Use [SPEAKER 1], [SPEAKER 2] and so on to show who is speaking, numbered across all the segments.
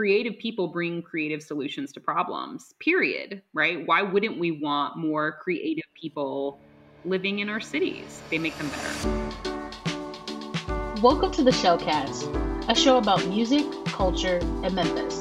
[SPEAKER 1] creative people bring creative solutions to problems, period, right? Why wouldn't we want more creative people living in our cities? They make them better.
[SPEAKER 2] Welcome to the Shellcast, a show about music, culture, and Memphis.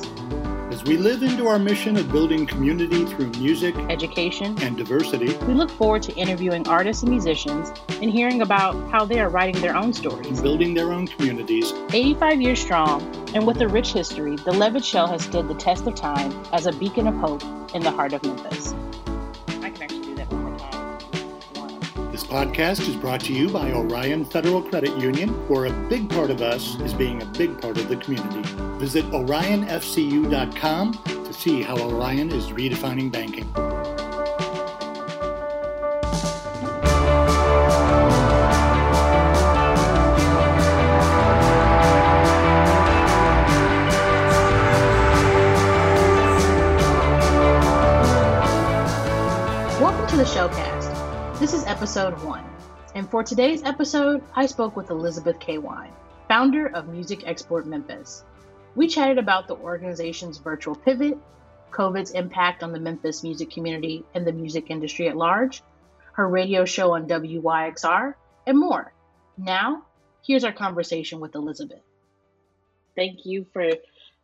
[SPEAKER 3] As we live into our mission of building community through music,
[SPEAKER 2] education,
[SPEAKER 3] and diversity,
[SPEAKER 2] we look forward to interviewing artists and musicians and hearing about how they are writing their own stories,
[SPEAKER 3] building their own communities.
[SPEAKER 2] 85 years strong, and with a rich history, the Levitt Shell has stood the test of time as a beacon of hope in the heart of Memphis.
[SPEAKER 3] Podcast is brought to you by Orion Federal Credit Union, where a big part of us is being a big part of the community. Visit orionfcu.com to see how Orion is redefining banking.
[SPEAKER 2] Welcome to the Shellcast. This is episode one. And for today's episode, I spoke with Elizabeth Cawein, founder of Music Export Memphis. We chatted about the organization's virtual pivot, COVID's impact on the Memphis music community and the music industry at large, her radio show on WYXR, and more. Now, here's our conversation with Elizabeth. Thank you for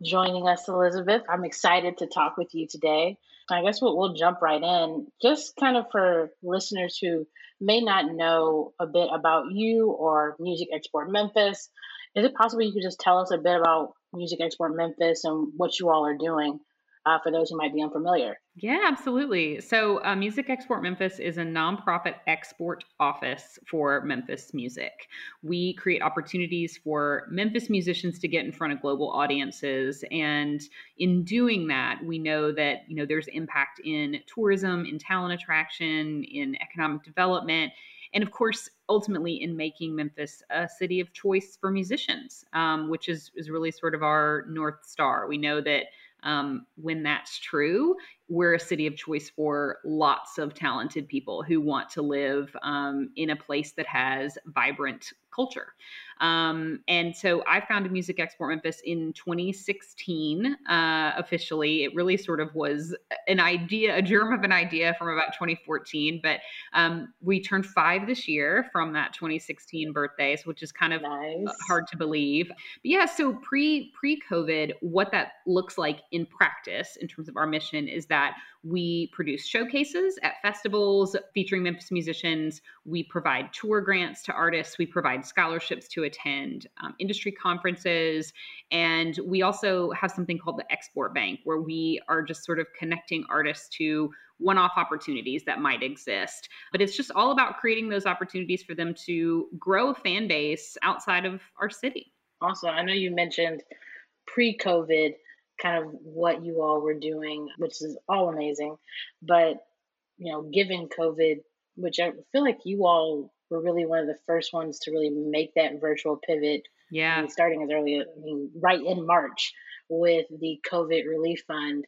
[SPEAKER 2] joining us, Elizabeth. I'm excited to talk with you today. I guess we'll, we'll jump right in. Just kind of for listeners who may not know a bit about you or Music Export Memphis, is it possible you could just tell us a bit about Music Export Memphis and what you all are doing uh, for those who might be unfamiliar.
[SPEAKER 1] Yeah, absolutely. So, uh, Music Export Memphis is a nonprofit export office for Memphis music. We create opportunities for Memphis musicians to get in front of global audiences, and in doing that, we know that you know there's impact in tourism, in talent attraction, in economic development, and of course, ultimately in making Memphis a city of choice for musicians, um, which is is really sort of our north star. We know that um, when that's true, we're a city of choice for lots of talented people who want to live um, in a place that has vibrant culture. Um, and so I founded Music Export Memphis in 2016 uh, officially. It really sort of was an idea, a germ of an idea from about 2014. But um, we turned five this year from that 2016 birthday, which is kind of nice. hard to believe. But yeah, so pre pre COVID, what that looks like in practice in terms of our mission is that we produce showcases at festivals featuring Memphis musicians. We provide tour grants to artists. We provide scholarships to attend um, industry conferences. And we also have something called the Export Bank, where we are just sort of connecting artists to one off opportunities that might exist. But it's just all about creating those opportunities for them to grow a fan base outside of our city.
[SPEAKER 2] Awesome. I know you mentioned pre COVID kind of what you all were doing, which is all amazing. But, you know, given COVID, which I feel like you all were really one of the first ones to really make that virtual pivot.
[SPEAKER 1] Yeah.
[SPEAKER 2] I mean, starting as early, I mean, right in March with the COVID relief fund.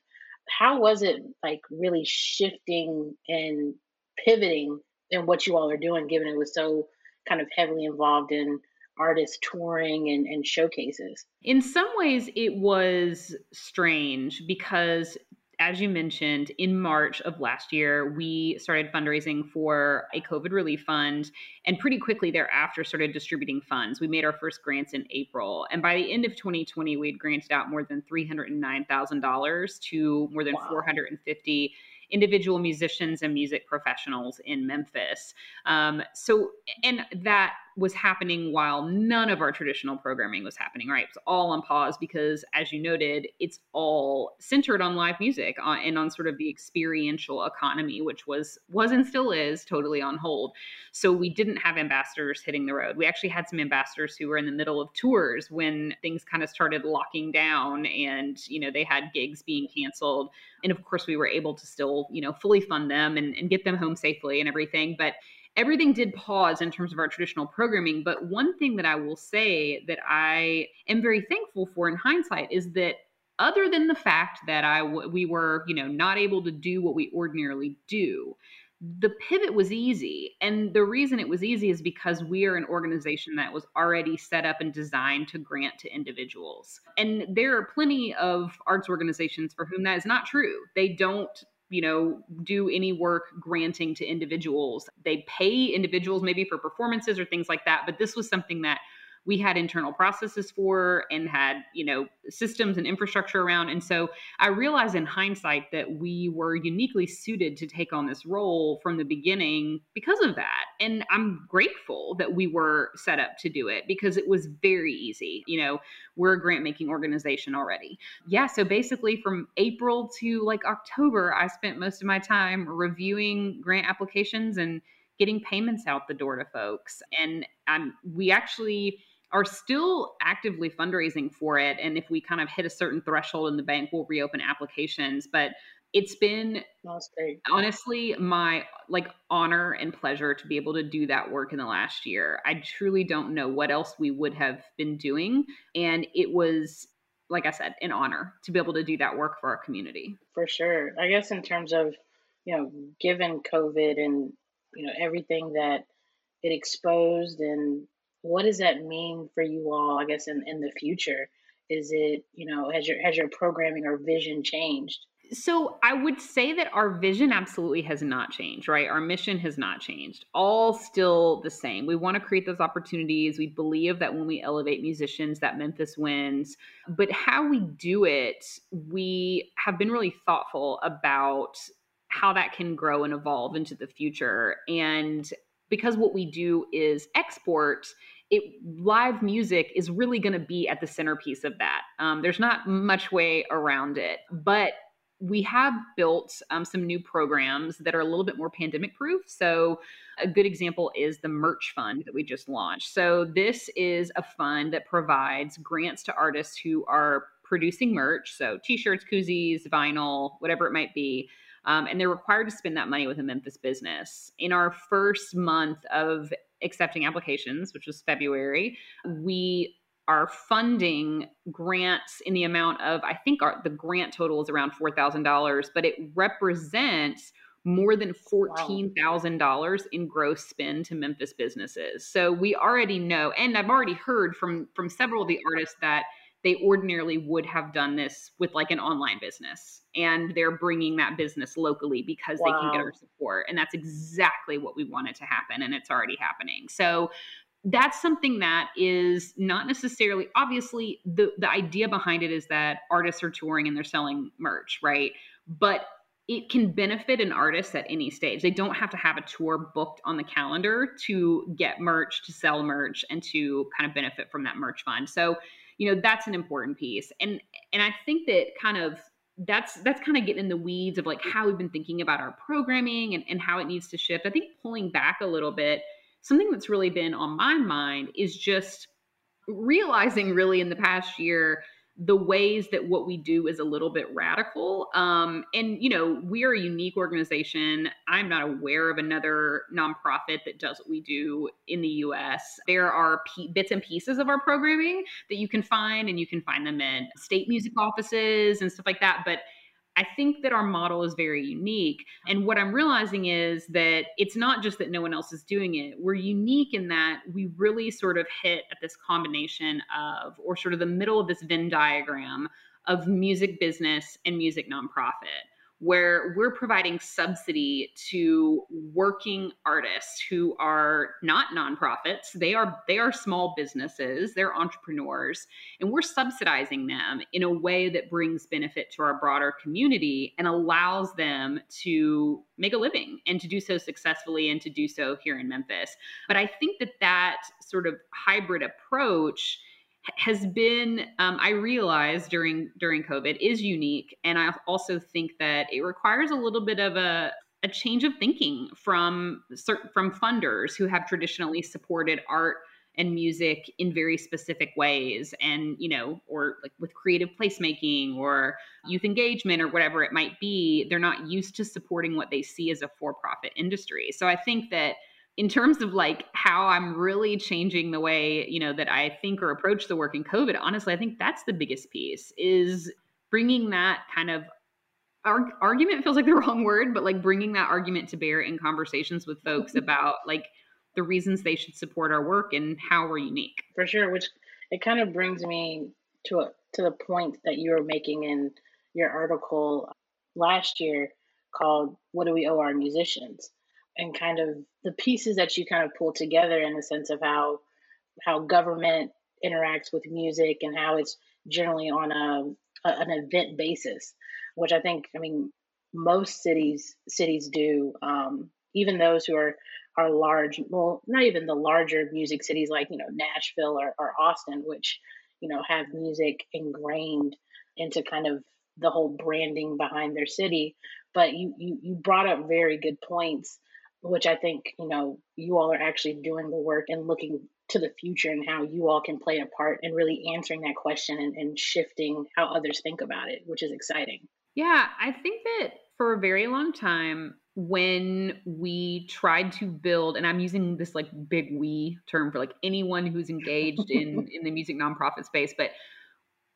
[SPEAKER 2] How was it like really shifting and pivoting in what you all are doing, given it was so kind of heavily involved in artists touring and, and showcases?
[SPEAKER 1] In some ways, it was strange because as you mentioned, in March of last year, we started fundraising for a COVID relief fund and pretty quickly thereafter started distributing funds. We made our first grants in April. And by the end of 2020, we had granted out more than $309,000 to more than wow. 450 individual musicians and music professionals in Memphis. Um, so, and that was happening while none of our traditional programming was happening, right? It was all on pause because, as you noted, it's all centered on live music on, and on sort of the experiential economy, which was was and still is totally on hold. So we didn't have ambassadors hitting the road. We actually had some ambassadors who were in the middle of tours when things kind of started locking down, and you know they had gigs being canceled. And of course, we were able to still you know fully fund them and, and get them home safely and everything, but everything did pause in terms of our traditional programming. But one thing that I will say that I am very thankful for in hindsight is that other than the fact that I w- we were you know not able to do what we ordinarily do the pivot was easy. And the reason it was easy is because we are an organization that was already set up and designed to grant to individuals. And there are plenty of arts organizations for whom that is not true. They don't you know do any work granting to individuals. They pay individuals maybe for performances or things like that but this was something that we had internal processes for and had you know systems and infrastructure around. And so i realized in hindsight that we were uniquely suited to take on this role from the beginning because of that. And i'm grateful that we were set up to do it because it was very easy. You know we're a grant making organization already. Yeah so basically from april to like october i spent most of my time reviewing grant applications and getting payments out the door to folks. And um, we actually are still actively fundraising for it. And if we kind of hit a certain threshold in the bank, we'll reopen applications. But it's been honestly my like honor and pleasure to be able to do that work in the last year. I truly don't know what else we would have been doing. And it was like I said, an honor to be able to do that work for our community.
[SPEAKER 2] For sure. I guess in terms of, you know, given COVID and, you know, everything that it exposed and what does that mean for you all, I guess, in, in the future? Is it, you know, has your has your programming or vision changed?
[SPEAKER 1] So I would say that our vision absolutely has not changed, right? Our mission has not changed. All still the same. We want to create those opportunities. We believe that when we elevate musicians that Memphis wins. But how we do it, we have been really thoughtful about how that can grow and evolve into the future. And because what we do is export, it live music is really going to be at the centerpiece of that. Um, there's not much way around it, but we have built um, some new programs that are a little bit more pandemic proof. So, a good example is the Merch Fund that we just launched. So, this is a fund that provides grants to artists who are producing merch, so t shirts, koozies, vinyl, whatever it might be. Um, and they're required to spend that money with a Memphis business. In our first month of accepting applications, which was February, we are funding grants in the amount of I think our, the grant total is around four thousand dollars, but it represents more than $14,000 wow. in gross spend to Memphis businesses. So we already know and I've already heard from from several of the artists that they ordinarily would have done this with like an online business and they're bringing that business locally because wow. they can get our support and that's exactly what we wanted to happen and it's already happening so that's something that is not necessarily obviously the the idea behind it is that artists are touring and they're selling merch right but it can benefit an artist at any stage. They don't have to have a tour booked on the calendar to get merch, to sell merch, and to kind of benefit from that merch fund. So, you know, that's an important piece. And and I think that kind of that's that's kind of getting in the weeds of like how we've been thinking about our programming and, and how it needs to shift. I think pulling back a little bit, something that's really been on my mind is just realizing really in the past year the ways that what we do is a little bit radical. Um, and, you know, we're a unique organization. I'm not aware of another nonprofit that does what we do in the US. There are p- bits and pieces of our programming that you can find, and you can find them in state music offices and stuff like that. But I think that our model is very unique. And what I'm realizing is that it's not just that no one else is doing it. We're unique in that we really sort of hit at this combination of, or sort of the middle of this Venn diagram of music business and music nonprofit where we're providing subsidy to working artists who are not nonprofits. They are they are small businesses. They're entrepreneurs and we're subsidizing them in a way that brings benefit to our broader community and allows them to make a living and to do so successfully and to do so here in Memphis. But i think that that sort of hybrid approach has been um, i realized during during covid is unique and i also think that it requires a little bit of a a change of thinking from from funders who have traditionally supported art and music in very specific ways and you know or like with creative placemaking or youth engagement or whatever it might be they're not used to supporting what they see as a for-profit industry. So i think that in terms of like how I'm really changing the way, you know, that I think or approach the work in COVID, honestly, I think that's the biggest piece is bringing that kind of argument feels like the wrong word, but like bringing that argument to bear in conversations with folks about like the reasons they should support our work and how we're unique.
[SPEAKER 2] For sure, which it kind of brings me to a, to the point that you were making in your article last year called "What Do We Owe Our Musicians?" And kind of the pieces that you kind of pull together in the sense of how how government interacts with music and how it's generally on a, a an event basis, which I think I mean most cities cities do. Um, even those who are are large, well, not even the larger music cities like you know Nashville or, or Austin, which you know have music ingrained into kind of the whole branding behind their city. But you you you brought up very good points, which I think you know you all are actually doing the work and looking to the future and how you all can play a part in really answering that question and, and shifting how others think about it, which is exciting.
[SPEAKER 1] Yeah, I think that for a very long time, when we tried to build and i'm using this like big we term for like anyone who's engaged in in the music nonprofit space but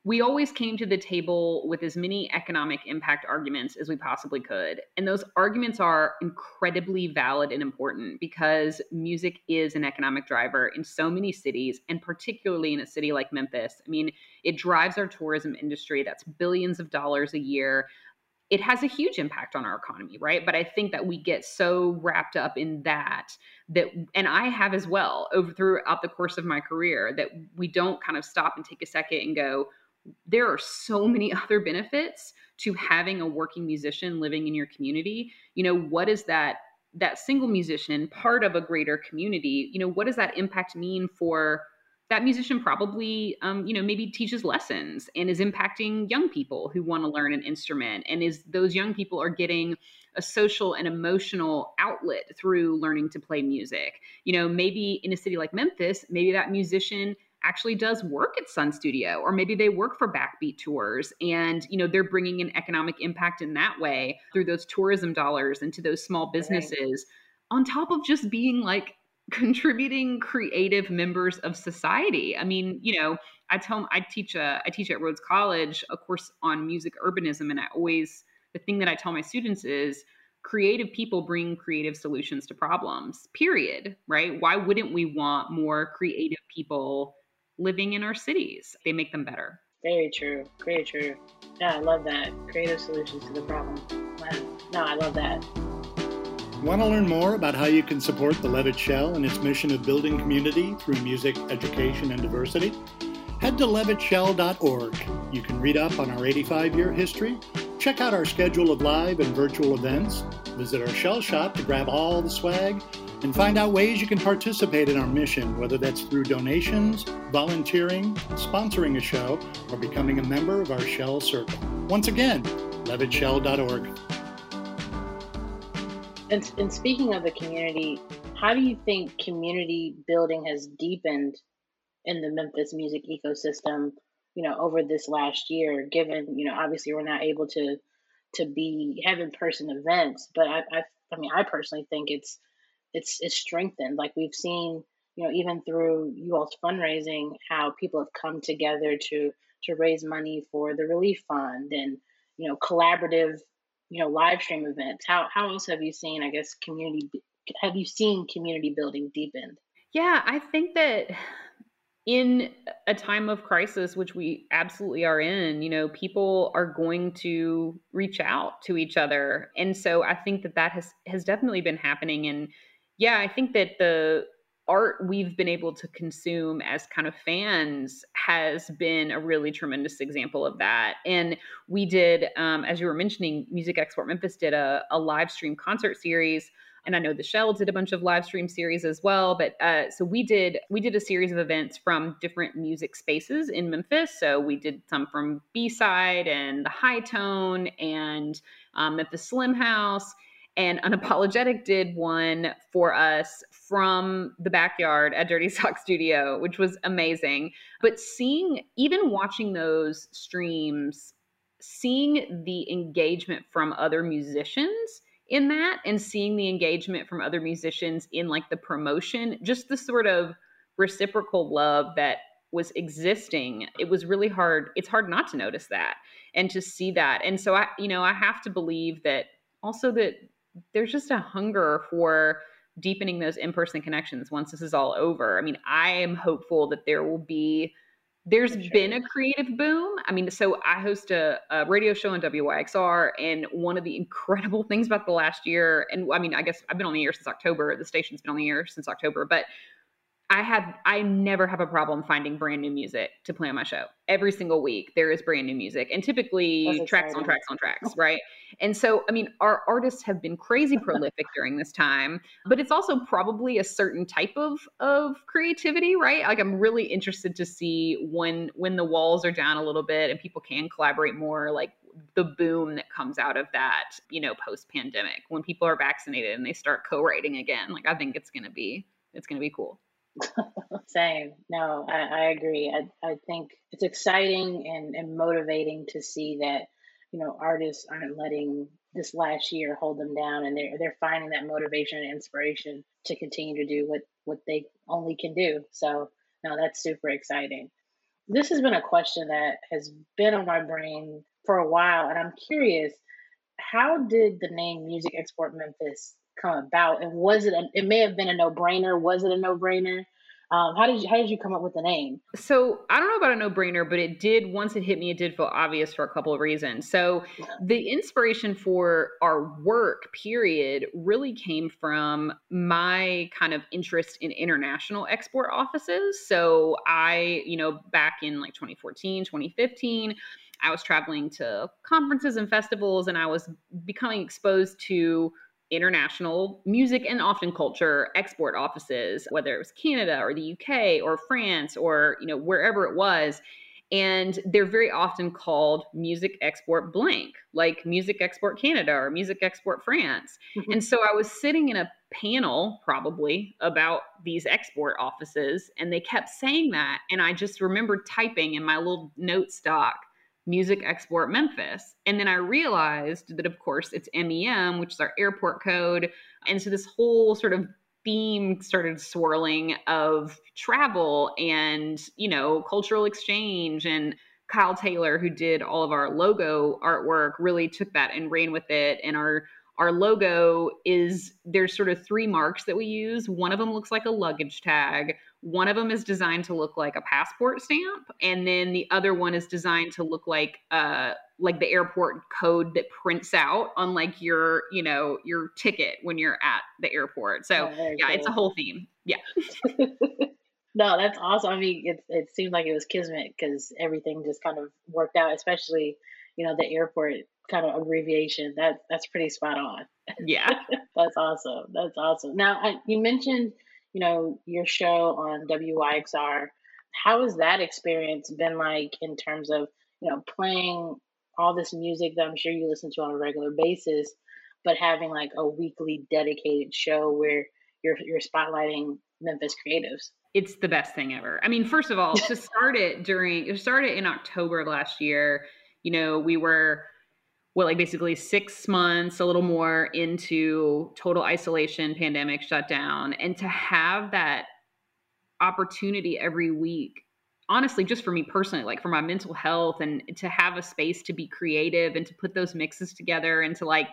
[SPEAKER 1] we always came to the table with as many economic impact arguments as we possibly could. And those arguments are incredibly valid and important because music is an economic driver in so many cities, and particularly in a city like Memphis. I mean, it drives our tourism industry, that's billions of dollars a year. It has a huge impact on our economy, right? But I think that we get so wrapped up in that that and I have as well over throughout the course of my career that we don't kind of stop and take a second and go, there are so many other benefits to having a working musician living in your community. You know what is that that single musician part of a greater community? You know what does that impact mean for that musician probably um, you know maybe teaches lessons and is impacting young people who want to learn an instrument? And is those young people are getting a social and emotional outlet through learning to play music? You know maybe in a city like memphis maybe that musician actually does work at Sun Studio or maybe they work for Backbeat Tours and you know they're bringing an economic impact in that way through those tourism dollars into those small businesses right. on top of just being like contributing creative members of society. I mean, you know, I tell I teach a I teach at Rhodes College a course on music urbanism and I always the thing that I tell my students is creative people bring creative solutions to problems. Period, right? Why wouldn't we want more creative people living in our cities. They make them better.
[SPEAKER 2] Very true. Very true. Yeah, I love that. Creative solutions to the problem. Wow. No, I love that.
[SPEAKER 3] Want to learn more about how you can support the Levitt Shell and its mission of building community through music, education, and diversity? Head to levittshell.org. You can read up on our 85 year history, check out our schedule of live and virtual events, visit our shell shop to grab all the swag, and find out ways you can participate in our mission, whether that's through donations, volunteering, sponsoring a show, or becoming a member of our Shell Circle. Once again, levittshell.org.
[SPEAKER 2] And, and speaking of the community, how do you think community building has deepened in the Memphis music ecosystem, you know, over this last year, given, you know, obviously we're not able to to be have in-person events, but I, I I mean I personally think it's it's it's strengthened. Like we've seen, you know, even through you all's fundraising, how people have come together to to raise money for the relief fund and you know collaborative, you know, live stream events. How how else have you seen? I guess community. Have you seen community building deepened?
[SPEAKER 1] Yeah, I think that in a time of crisis which we absolutely are in you know people are going to reach out to each other and so i think that that has has definitely been happening and yeah, I think that the art we've been able to consume as kind of fans has been a really tremendous example of that. And we did, um, as you were mentioning, Music Export Memphis did a, a live stream concert series and I know the Shell did a bunch of live stream series as well. But uh, so we did we did a series of events from different music spaces in Memphis. So we did some from B side and the Hi-Tone and um, Memphis Slim House and Unapologetic did one for us from the backyard at Dirty Sock Studio, which was amazing. But seeing, even watching those streams, seeing the engagement from other musicians in that and seeing the engagement from other musicians in like the promotion, just the sort of reciprocal love that was existing, it was really hard. It's hard not to notice that. and to see that. And so I, you know, I have to believe that also that there's just a hunger for deepening those in-person connections once this is all over. I mean, I am hopeful that there will be there's sure. been a creative boom. I mean, so I host a, a, radio show on WYXR, and one of the incredible things about the last year, and I mean, I guess I've been on the air since October. The station's been on the air since October, but I have I never have a problem finding brand new music to play on my show. Every single week there is brand new music and typically tracks on tracks on tracks, right? And so I mean our artists have been crazy prolific during this time, but it's also probably a certain type of of creativity, right? Like I'm really interested to see when when the walls are down a little bit and people can collaborate more like the boom that comes out of that, you know, post pandemic when people are vaccinated and they start co-writing again. Like I think it's going to be it's going to be cool.
[SPEAKER 2] Same. No, I, I agree. I, I think it's exciting and, and motivating to see that, you know, artists aren't letting this last year hold them down and they're they're finding that motivation and inspiration to continue to do what, what they only can do. So no, that's super exciting. This has been a question that has been on my brain for a while and I'm curious, how did the name Music Export Memphis come about? And was it? It may have been a no brainer. Was it a no brainer? Um, how did you how did you come up with the name?
[SPEAKER 1] So I don't know about a no brainer, but it did once it hit me, it did feel obvious for a couple of reasons. So the inspiration for our work period really came from my kind of interest in international export offices. So I, you know, back in like 2014, 2015. I was traveling to conferences and festivals, and I was becoming exposed to international music and often culture export offices, whether it was Canada or the UK or France or you know wherever it was. And they're very often called music export blank, like music export Canada or music export France. Mm-hmm. And so I was sitting in a panel probably about these export offices, and they kept saying that. And I just remember typing in my little note stock Music Export Memphis. And then I realized that, of course, it's MEM, which is our airport code. And so this whole sort of theme started swirling of travel and, you know, cultural exchange. And Kyle Taylor, who did all of our logo artwork, really took that and ran with it. And our our logo is there's sort of three marks that we use. One of them looks like a luggage tag. One of them is designed to look like a passport stamp, and then the other one is designed to look like uh like the airport code that prints out on like your you know your ticket when you're at the airport. So oh, yeah, cool. it's a whole theme. Yeah.
[SPEAKER 2] no, that's awesome. I mean, it it seemed like it was kismet because everything just kind of worked out, especially you know the airport kind of abbreviation. That that's pretty spot on.
[SPEAKER 1] Yeah,
[SPEAKER 2] that's awesome. That's awesome. Now, I, you mentioned you know your show on WYXR. How has that experience been like in terms of you know playing all this music that I'm sure you listen to on a regular basis, but having like a weekly dedicated show where you're you're spotlighting Memphis creatives?
[SPEAKER 1] It's the best thing ever. I mean, first of all, to start it during to start it started in October of last year you know, we were well, like basically six months, a little more into total isolation, pandemic shutdown, and to have that opportunity every week honestly just for me personally like for my mental health and to have a space to be creative and to put those mixes together and to like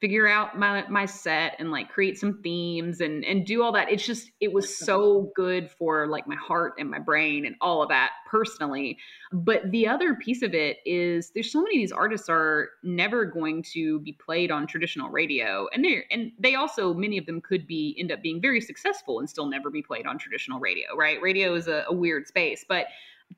[SPEAKER 1] figure out my my set and like create some themes and and do all that. It's just it was so good for like my heart and my brain and all of that personally. But the other piece of it is there's so many of these artists are never going to be played on traditional radio and they and they also many of them could be end up being very successful and still never be played on traditional radio right? Radio is a, a weird space. But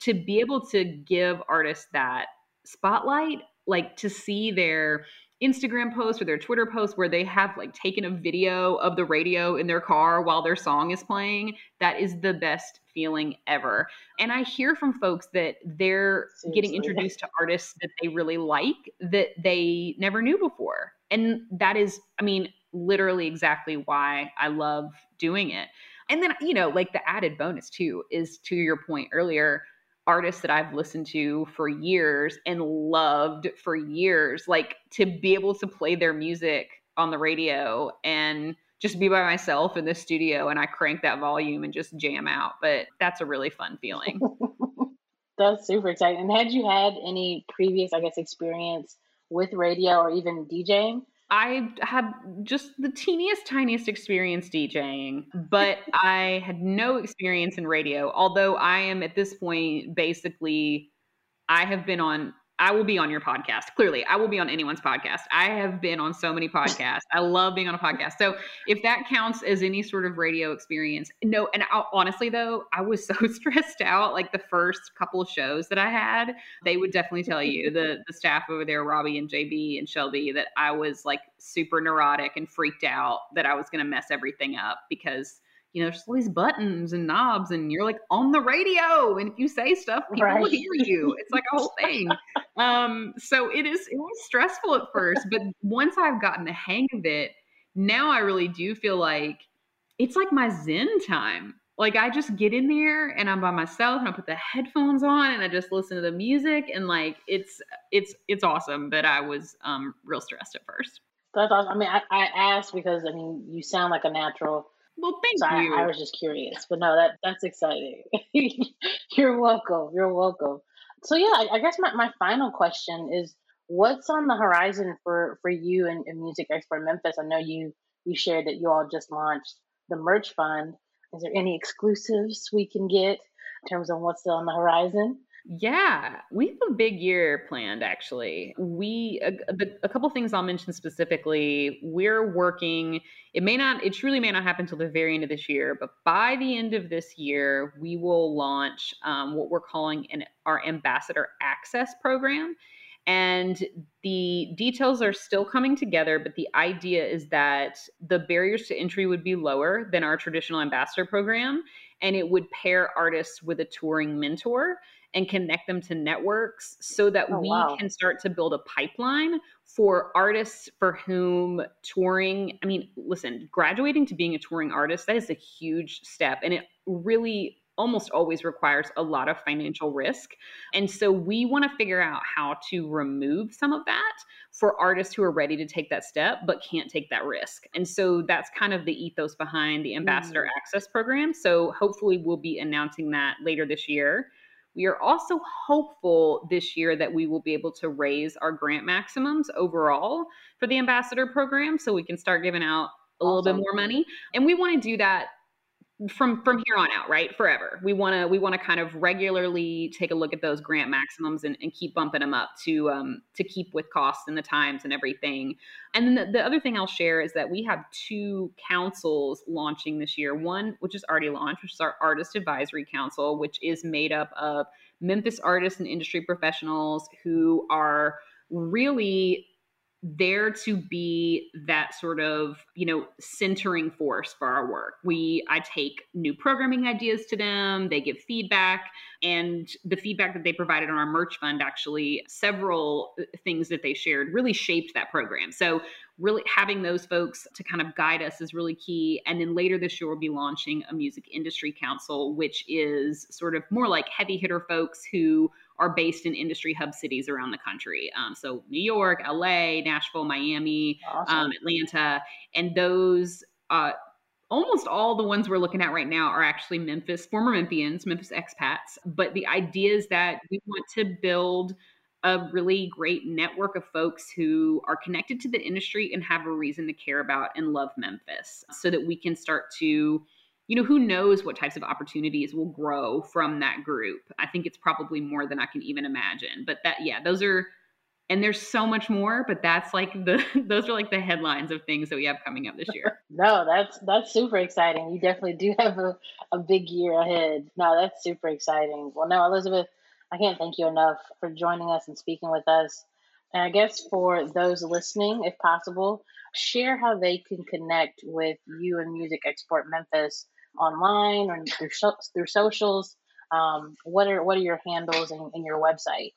[SPEAKER 1] to be able to give artists that spotlight like to see their Instagram post or their Twitter post where they have like taken a video of the radio in their car while their song is playing. That is the best feeling ever. And I hear from folks that they're Seriously. getting introduced to artists that they really like that they never knew before. And that is, I mean, literally exactly why I love doing it. And then, you know, like the added bonus too is to your point earlier artists that I've listened to for years and loved for years, like to be able to play their music on the radio and just be by myself in the studio and I crank that volume and just jam out. But that's a really fun feeling.
[SPEAKER 2] That's super exciting. And had you had any previous, I guess, experience with radio or even DJing?
[SPEAKER 1] I had just the teeniest, tiniest experience DJing, but I had no experience in radio. Although I am at this point basically, I have been on I will be on your podcast. Clearly, I will be on anyone's podcast. I have been on so many podcasts. I love being on a podcast. So, if that counts as any sort of radio experience, no. And I, honestly, though, I was so stressed out. Like the first couple shows that I had, they would definitely tell you the the staff over there, Robbie and JB and Shelby, that I was like super neurotic and freaked out that I was going to mess everything up because you know, there's all these buttons and knobs, and you're like on the radio, and if you say stuff, people right. will hear you. It's like a whole thing. um, so it is. It was stressful at first, but once I've gotten the hang of it, now I really do feel like it's like my Zen time. Like I just get in there and I'm by myself, and I put the headphones on, and I just listen to the music, and like it's it's it's awesome. But I was um, real stressed at first.
[SPEAKER 2] That's awesome. I mean, I, I asked because I mean, you sound like a natural
[SPEAKER 1] well, thank so you.
[SPEAKER 2] I, I, was just curious, but no, that that's exciting. You're welcome. You're welcome. So yeah, I, I, guess my, my final question is, what's on the horizon for for you and, and Music Export Memphis? I know you you shared that you all just launched the merch fund. Is there any exclusives we can get in terms of what's on the horizon?
[SPEAKER 1] Yeah, we have a big year planned actually. We a, a, couple things I'll mention specifically. We're working. It may not. It truly may not happen until the very end of this year, but by the end of this year, we will launch um, what we're calling an our ambassador access program. And the details are still coming together, but the idea is that the barriers to entry would be lower than our traditional ambassador program, and it would pair artists with a touring mentor and connect them to networks so that oh, we wow. can start to build a pipeline for artists for whom touring i mean listen graduating to being a touring artist that is a huge step and it really almost always requires a lot of financial risk. And so we want to figure out how to remove some of that for artists who are ready to take that step but can't take that risk. And so that's kind of the ethos behind the Ambassador mm. Access Program. So hopefully we'll be announcing that later this year. We are also hopeful this year that we will be able to raise our grant maximums overall for the ambassador program so we can start giving out a little bit more money. And we want to do that from from here on out right? Forever. We want to we want to kind of regularly take a look at those grant maximums and, and keep bumping them up to um to keep with costs and the times and everything. And then the, the other thing i'll share is that we have two councils launching this year. One which is already launched which is our artist advisory council which is made up of memphis artists and industry professionals who are really there to be that sort of you know centering force for our work. We i take new programming ideas to them they give feedback and the feedback that they provided on our merch fund actually several uh, things that they shared really shaped that program. So really having those folks to kind of guide us is really key and then later this year we'll be launching a music industry council which is sort of more like heavy hitter folks who are based in industry hub cities around the country. Um, so New York, LA, Nashville, Miami, awesome. um, Atlanta, and those. Uh, almost all the ones we're looking at right now are actually Memphis, former Memphians, Memphis expats. But the idea is that we want to build a really great network of folks who are connected to the industry and have a reason to care about and love Memphis so that we can start to you know, who knows what types of opportunities will grow from that group. I think it's probably more than I can even imagine. But that, yeah, those are, and there's so much more, but that's like the, those are like the headlines of things that we have coming up this year.
[SPEAKER 2] no, that's, that's super exciting. You definitely do have a, a big year ahead. No, that's super exciting. Well, no, Elizabeth, I can't thank you enough for joining us and speaking with us. And I guess for those listening, if possible, share how they can connect with you and Music Export Memphis online or through through socials? Um, what are what are your handles and, and your website?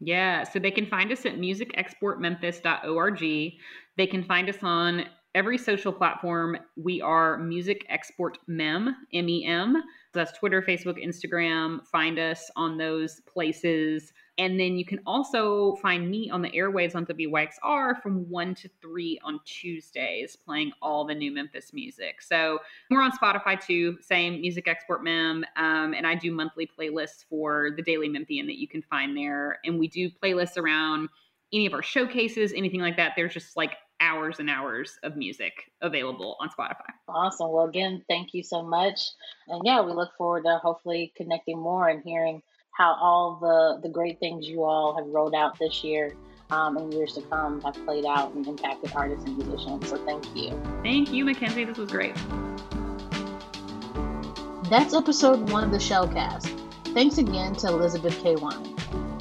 [SPEAKER 1] Yeah, so they can find us at musicexportmemphis.org. They can find us on every social platform. We are Music Export Mem, M E M. So that's Twitter, Facebook, Instagram. Find us on those places. And then you can also find me on the airwaves on WYXR from 1 to 3 on Tuesdays, playing all the new Memphis music. So we're on Spotify too, same Music Export Mem. Um, and I do monthly playlists for the Daily Memphian that you can find there. And we do playlists around any of our showcases, anything like that. There's just like hours and hours of music available on Spotify.
[SPEAKER 2] Awesome. Well, again, thank you so much. And yeah, we look forward to hopefully connecting more and hearing how all the, the great things you all have rolled out this year um, and years to come have played out and impacted artists and musicians. So thank you.
[SPEAKER 1] Thank you, McKenzii. This was great.
[SPEAKER 2] That's episode one of the Shellcast. Thanks again to Elizabeth Cawein.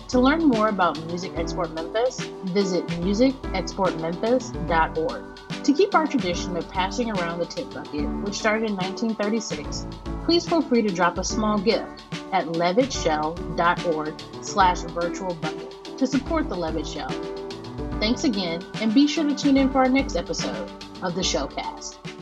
[SPEAKER 2] To learn more about Music Export Memphis, visit musicexportmemphis.org. To keep our tradition of passing around the tip bucket, which started in 1936, please feel free to drop a small gift at levittshell.org slash virtual bucket to support the Levitt Shell. Thanks again, and be sure to tune in for our next episode of the Shellcast.